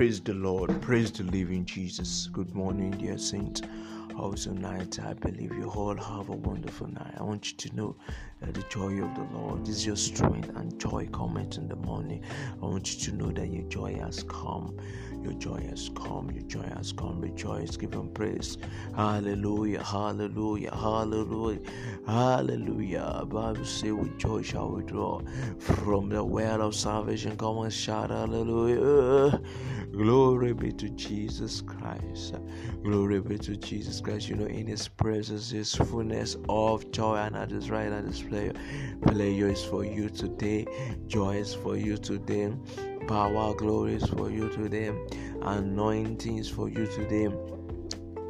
Praise the Lord. Praise the living Jesus. Good morning, dear saints. Also, night, I believe you all have a wonderful night. I want you to know that the joy of the Lord is your strength and joy comes in the morning. I want you to know that your joy has come. Your joy has come. Your joy has come. Rejoice. Give him praise. Hallelujah. Hallelujah. Hallelujah. Hallelujah. Bible say with joy shall we draw from the well of salvation. Come and shout hallelujah. Glory be to Jesus Christ. Glory be to Jesus Christ. You know, in His presence is fullness of joy, and at His right hand is pleasure. Pleasure is for you today. Joy is for you today. Power, glories for you today. anointings for you today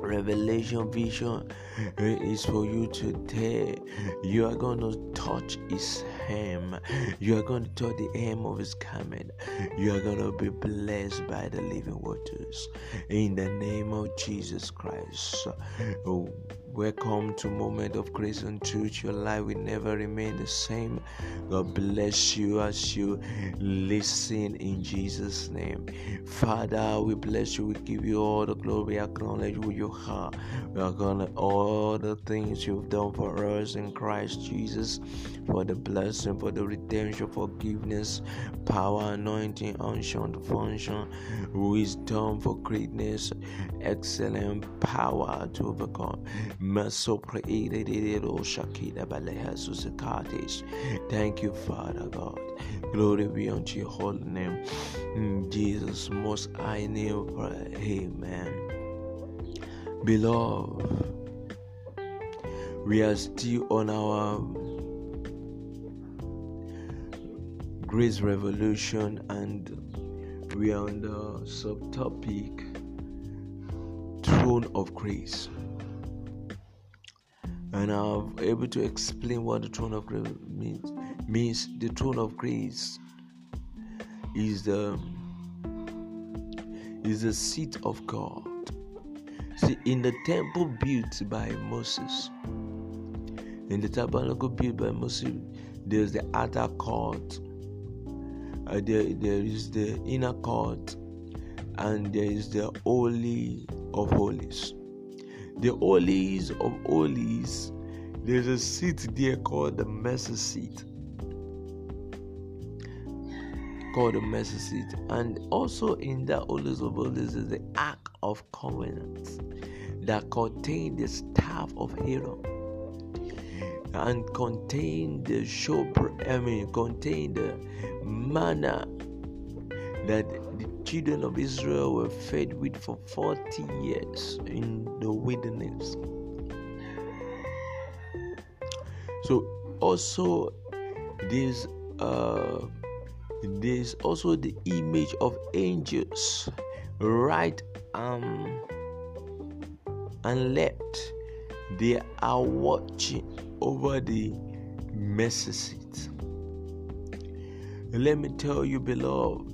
revelation vision eh, is for you today. You are going to touch his hem. You are going to touch the hem of his garment. You are going to be blessed by the living waters. In the name of Jesus Christ. Oh, welcome to moment of grace and truth. Your life will never remain the same. God bless you as you listen in Jesus' name. Father, we bless you. We give you all the glory. Acknowledge who you are. We acknowledge all the things you've done for us in Christ Jesus, for the blessing, for the redemption, forgiveness, power, anointing, unction, function, wisdom for greatness, excellent power to overcome. Thank you, Father God. Glory be unto your holy name. In Jesus' most high name. Amen. Beloved, we are still on our Grace Revolution and we are on the subtopic Throne of Grace. And I'm able to explain what the throne of grace means. Means the throne of grace is the is the seat of God. See, in the temple built by Moses, in the tabernacle built by Moses, there's the outer court, uh, there, there is the inner court, and there is the holy of holies. The holies of holies, there's a seat there called the mercy seat. Called the mercy seat, and also in that holies of holies is the ark of covenant that contained the staff of Aaron and contained the showbread, I mean, contained the manna that the children of Israel were fed with for 40 years in the wilderness. So, also, there's, uh, there's also the image of angels right um, and left. They are watching over the seat. Let me tell you, beloved,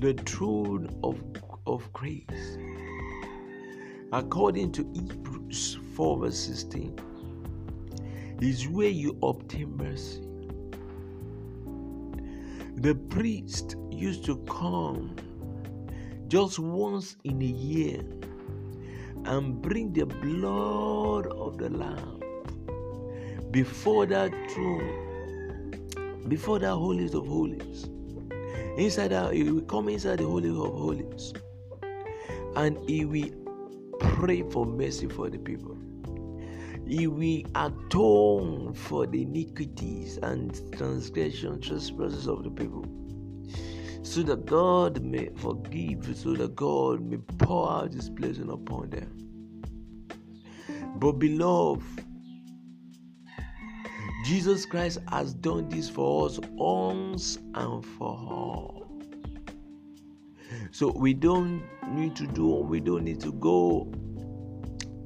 the throne of, of grace, according to Hebrews 4 verse 16, is where you obtain mercy. The priest used to come just once in a year and bring the blood of the lamb before that throne, before that holiest of holies. Inside that, he will come inside the holy of holies, and he will pray for mercy for the people. He will atone for the iniquities and transgression, trespasses of the people so that God may forgive, so that God may pour out His blessing upon them. But, beloved, Jesus Christ has done this for us once and for all. So we don't need to do, we don't need to go,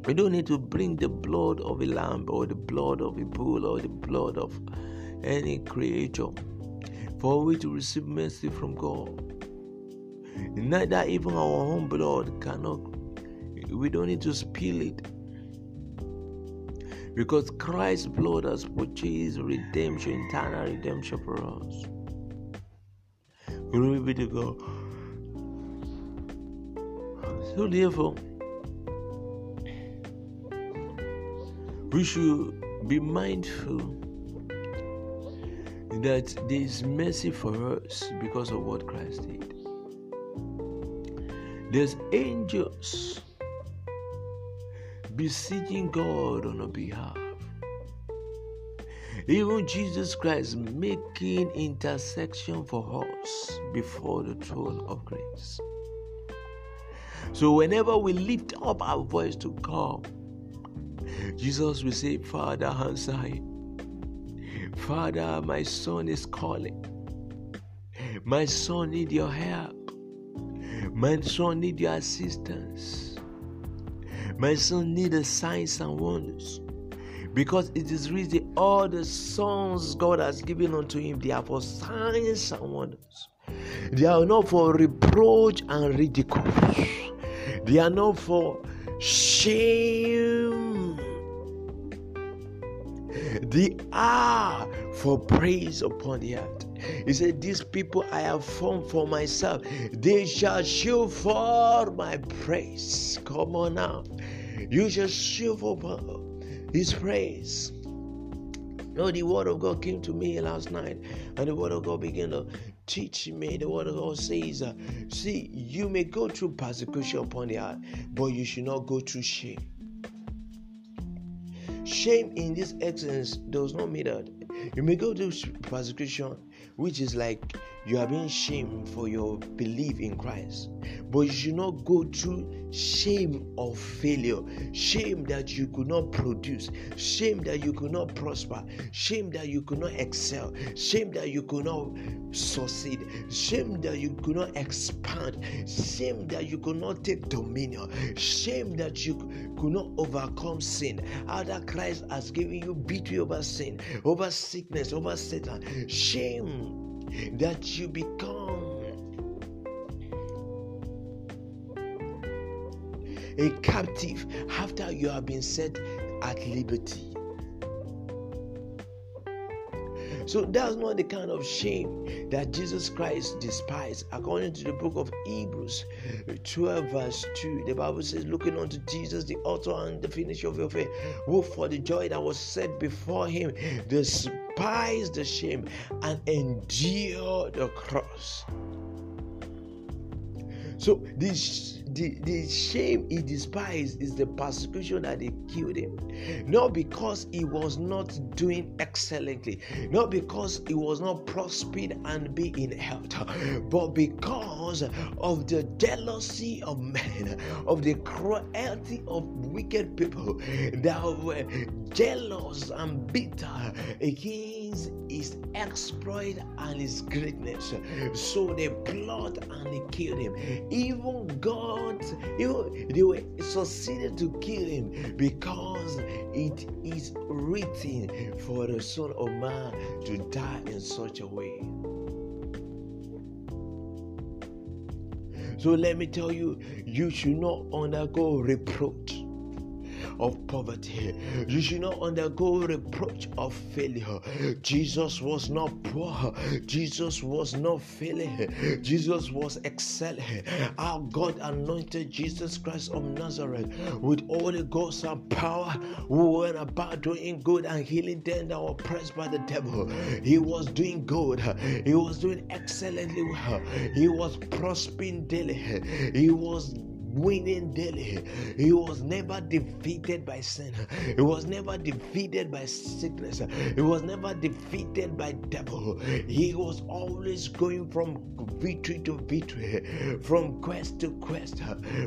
we don't need to bring the blood of a lamb or the blood of a bull or the blood of any creature for we to receive mercy from God. Neither even our own blood cannot, we don't need to spill it. Because Christ's blood has purchased redemption, eternal redemption for us. Glory be to God. So, therefore, we should be mindful that there is mercy for us because of what Christ did. There's angels beseeching God on our behalf. Even Jesus Christ making intercession for us before the throne of grace. So, whenever we lift up our voice to God, Jesus will say, Father, answer him. Father, my son is calling. My son need your help. My son need your assistance. My son need signs and wonders. Because it is written, all the sons God has given unto him, they are for signs and wonders. They are not for reproach and ridicule. They are not for shame. They are for praise upon the earth. He said, These people I have formed for myself, they shall show for my praise. Come on now. You shall show for his praise. No, the word of God came to me last night, and the word of God began to teach me. The word of God says, uh, See, you may go through persecution upon the earth, but you should not go through shame. Shame in this essence does not mean that you may go to persecution, which is like you are being shamed for your belief in Christ. But you should not go through shame of failure, shame that you could not produce, shame that you could not prosper, shame that you could not excel, shame that you could not succeed, shame that you could not expand, shame that you could not take dominion, shame that you could not overcome sin. Other Christ has given you victory over sin, over sickness, over Satan. Shame that you become a captive after you have been set at liberty. So that's not the kind of shame that Jesus Christ despised. According to the book of Hebrews 12, verse 2, the Bible says, Looking unto Jesus, the author and the finisher of your faith, who for the joy that was set before him despised the shame and endure the cross. So this the, the shame he despised is the persecution that they killed him. Not because he was not doing excellently, not because he was not prospering and be in health, but because of the jealousy of men, of the cruelty of wicked people that were jealous and bitter against his exploit and his greatness. So they plot and they killed him. Even even they were succeeded to kill him because it is written for the Son of Man to die in such a way. So let me tell you, you should not undergo reproach of poverty. You should not undergo reproach of failure. Jesus was not poor. Jesus was not failing. Jesus was excelling. Our God anointed Jesus Christ of Nazareth with Holy Ghost and power who went about doing good and healing them that were oppressed by the devil. He was doing good. He was doing excellently well. He was prospering daily. He was winning daily. He was never defeated by sin. He was never defeated by sickness. He was never defeated by devil. He was always going from victory to victory, from quest to quest,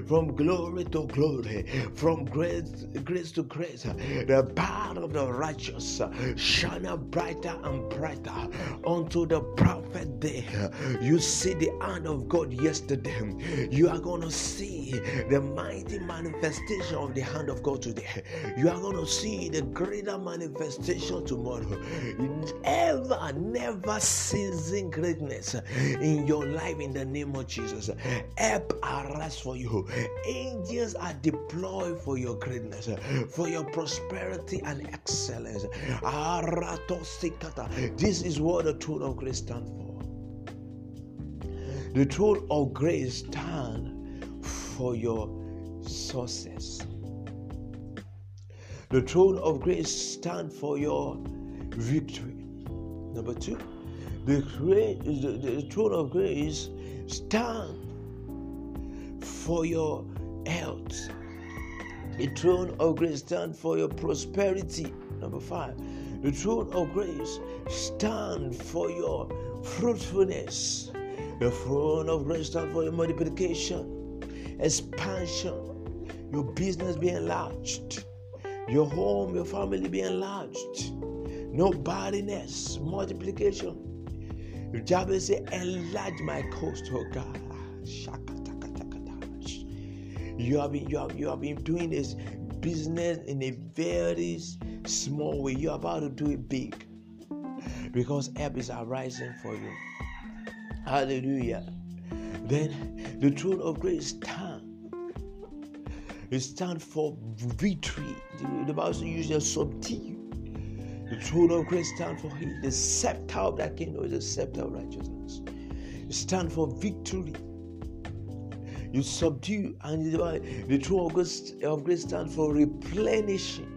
from glory to glory, from grace, grace to grace. The path of the righteous shine brighter and brighter unto the prophet day. You see the hand of God yesterday. You are to see the mighty manifestation of the hand of God today. You are going to see the greater manifestation tomorrow. Ever, never ceasing greatness in your life in the name of Jesus. Help arise for you. Angels are deployed for your greatness, for your prosperity and excellence. This is what the throne of grace stands for. The throne of grace stands for your success. The throne of grace stand for your victory. Number two, the, the, the throne of grace stand for your health. The throne of grace stand for your prosperity. Number five, the throne of grace stand for your fruitfulness. The throne of grace stand for your multiplication, expansion, your business being enlarged, your home, your family being enlarged, no barrenness, multiplication. Jabez said, enlarge my coast, oh God. You have been you have you have been doing this business in a very small way. You're about to do it big because help is arising for you. Hallelujah. Then the throne of grace stand. It stands for victory. The Bible uses subdue. The throne of grace stands for him. The scepter of that kingdom is the scepter of righteousness. It stands for victory. You subdue, and the throne of grace, of grace stands for replenishing.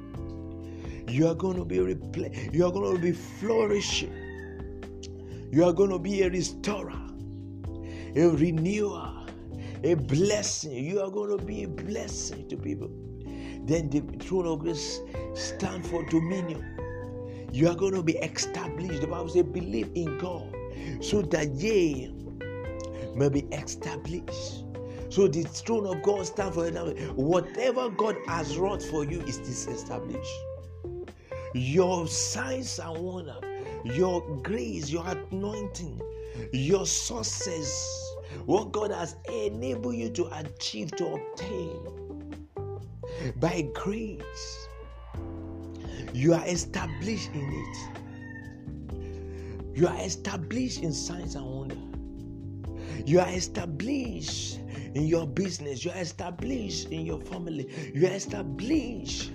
You are going to be repl- You are going to be flourishing. You are going to be a restorer, a renewer, a blessing. You are going to be a blessing to people. Then the throne of grace stand for dominion. You are going to be established. The Bible says, believe in God so that ye may be established. So the throne of God stand for whatever God has wrought for you is established. Your signs and wonder, your grace, your anointing, your success, what God has enabled you to achieve, to obtain by grace, you are established in it. You are established in signs and wonder. You are established in your business. You are established in your family. You are established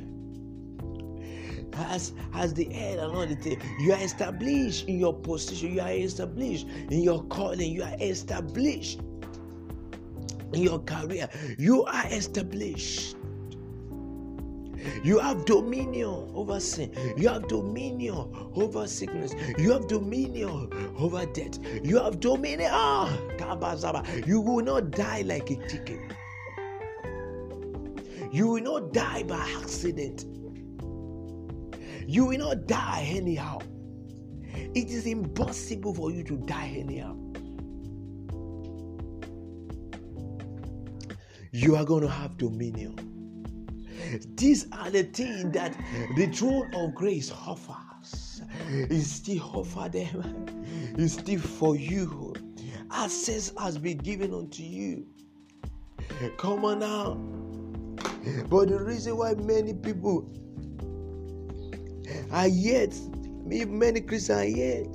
as, as the head and all the thing. You are established in your position. You are established in your calling. You are established in your career. You are established. You have dominion over sin. You have dominion over sickness. You have dominion over death. You have dominion. Ah, you will not die like a chicken. You will not die by accident. You will not die anyhow. It is impossible for you to die anyhow. You are going to have dominion. These are the things that the throne of grace offers. It still offer them. It's still for you. Access has been given unto you. Come on now. But the reason why many people are yet, many Christians are yet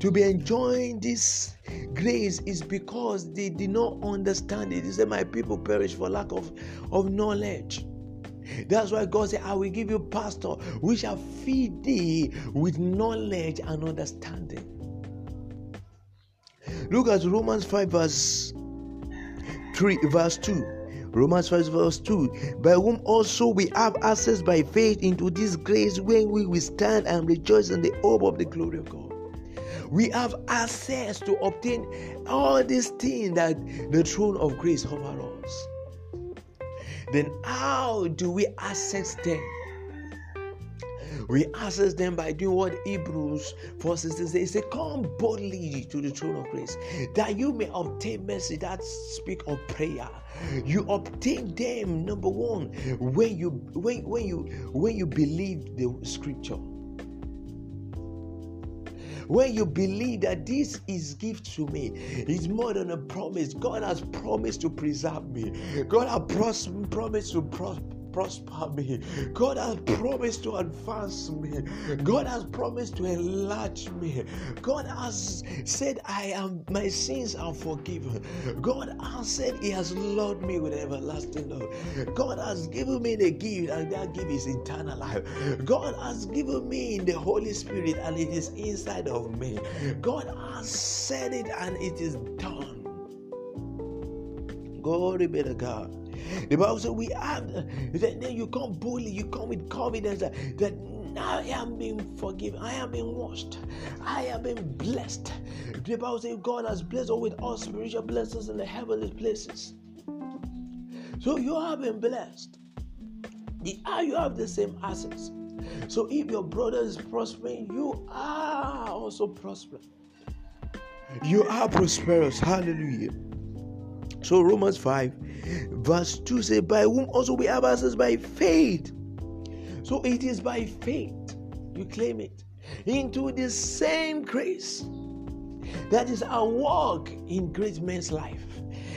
to be enjoying this grace is because they did not understand it. He said, My people perish for lack of, of knowledge. That's why God said, I will give you pastor, we shall feed thee with knowledge and understanding. Look at Romans 5, verse 3, verse 2. Romans 5 verse 2 by whom also we have access by faith into this grace when we withstand and rejoice in the hope of the glory of God. We have access to obtain all these things that the throne of grace over us. Then how do we access them? We access them by doing what Hebrews 4 16 says. Say, Come boldly to the throne of grace that you may obtain mercy. That speak of prayer. You obtain them, number one, when you when when you when you believe the scripture when you believe that this is gift to me it's more than a promise god has promised to preserve me god has pros- promised to prosper prosper me. God has promised to advance me. God has promised to enlarge me. God has said, I am my sins are forgiven. God has said He has loved me with everlasting love. God has given me the gift, and that gift is eternal life. God has given me the Holy Spirit, and it is inside of me. God has said it, and it is done. Glory be to God. The Bible says we have, that then you come boldly, you come with confidence that I am being forgiven, I am being washed, I am being blessed. The Bible says God has blessed us with all spiritual blessings in the heavenly places. So you have been blessed. The, you have the same assets. So if your brother is prospering, you are also prospering. You are prosperous. Hallelujah. So Romans 5, verse 2 says, By whom also we have access by faith. So it is by faith you claim it into the same grace that is our work in great men's life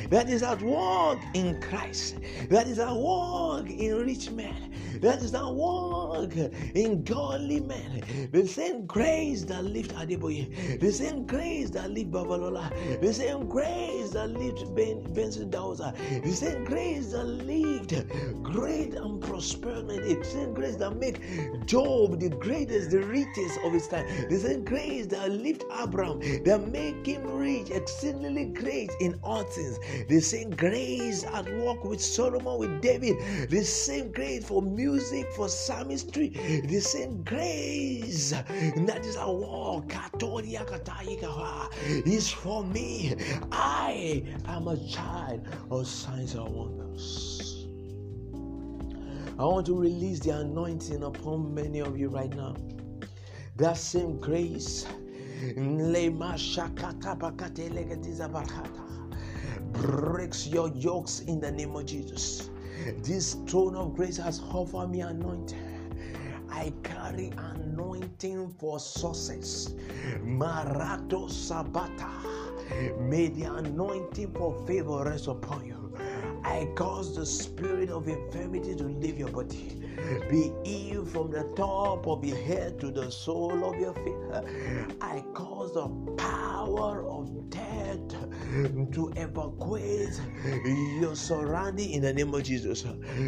that is at work in Christ, that is at work in rich men, that is at work in godly men. The same grace that lifted Adeboye, the same grace that lifted Babalola, the same grace that lifted ben, Benson Idahosa, the same grace that lifted great and prosperity, the same grace that make Job the greatest, the richest of his time, the same grace that lifted Abraham, that make him rich, exceedingly great in all things, the same grace at work with Solomon, with David, the same grace for music, for psalmistry, the same grace that is at work is for me. I am a child of signs and wonders. I want to release the anointing upon many of you right now. That same grace breaks your yokes in the name of Jesus. This throne of grace has offered me anointing. I carry anointing for success. Marato Sabata. May the anointing for favor rest upon you. I cause the spirit of infirmity to leave your body. Be healed from the top of your head to the sole of your feet. I cause the power of death to evacuate your surrounding in the name of Jesus.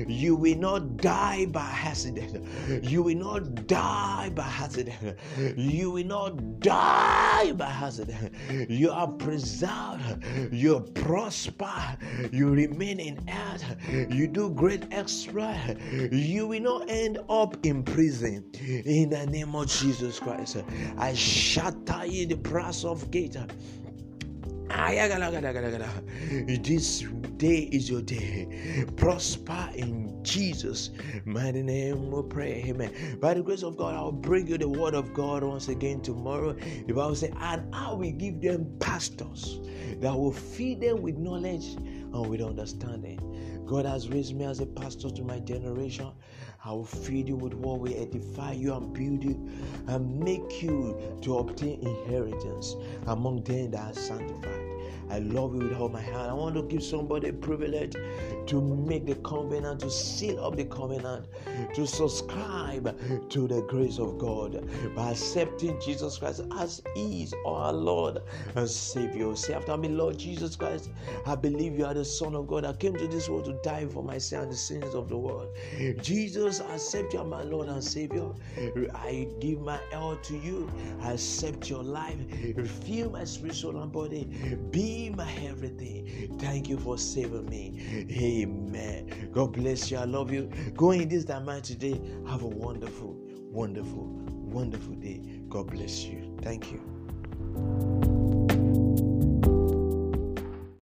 You will not die by accident. You will not die by accident. You will not die by accident. You are preserved. You prosper. You remain in health. You do great exploit. You will not end up in prison in the name of Jesus Christ. I shatter you the brass of gate. This day is your day. Prosper in Jesus' mighty name. We pray. Amen. By the grace of God, I'll bring you the word of God once again tomorrow. The Bible says, and I will give them pastors that will feed them with knowledge and with understanding. God has raised me as a pastor to my generation. I will feed you with what will edify you and build you and make you to obtain inheritance among them that are sanctified. I love you with all my heart. I want to give somebody a privilege to make the covenant, to seal up the covenant, to subscribe to the grace of God by accepting Jesus Christ as is our Lord and Savior. Say after me, Lord Jesus Christ, I believe you are the Son of God. I came to this world to die for my sin and the sins of the world. Jesus, I accept you, as my Lord and Savior. I give my all to you. I accept your life. Fill my spirit, soul, and body. Be my everything. Thank you for saving me. Amen. God bless you. I love you. Go in this diamond today. Have a wonderful, wonderful, wonderful day. God bless you. Thank you.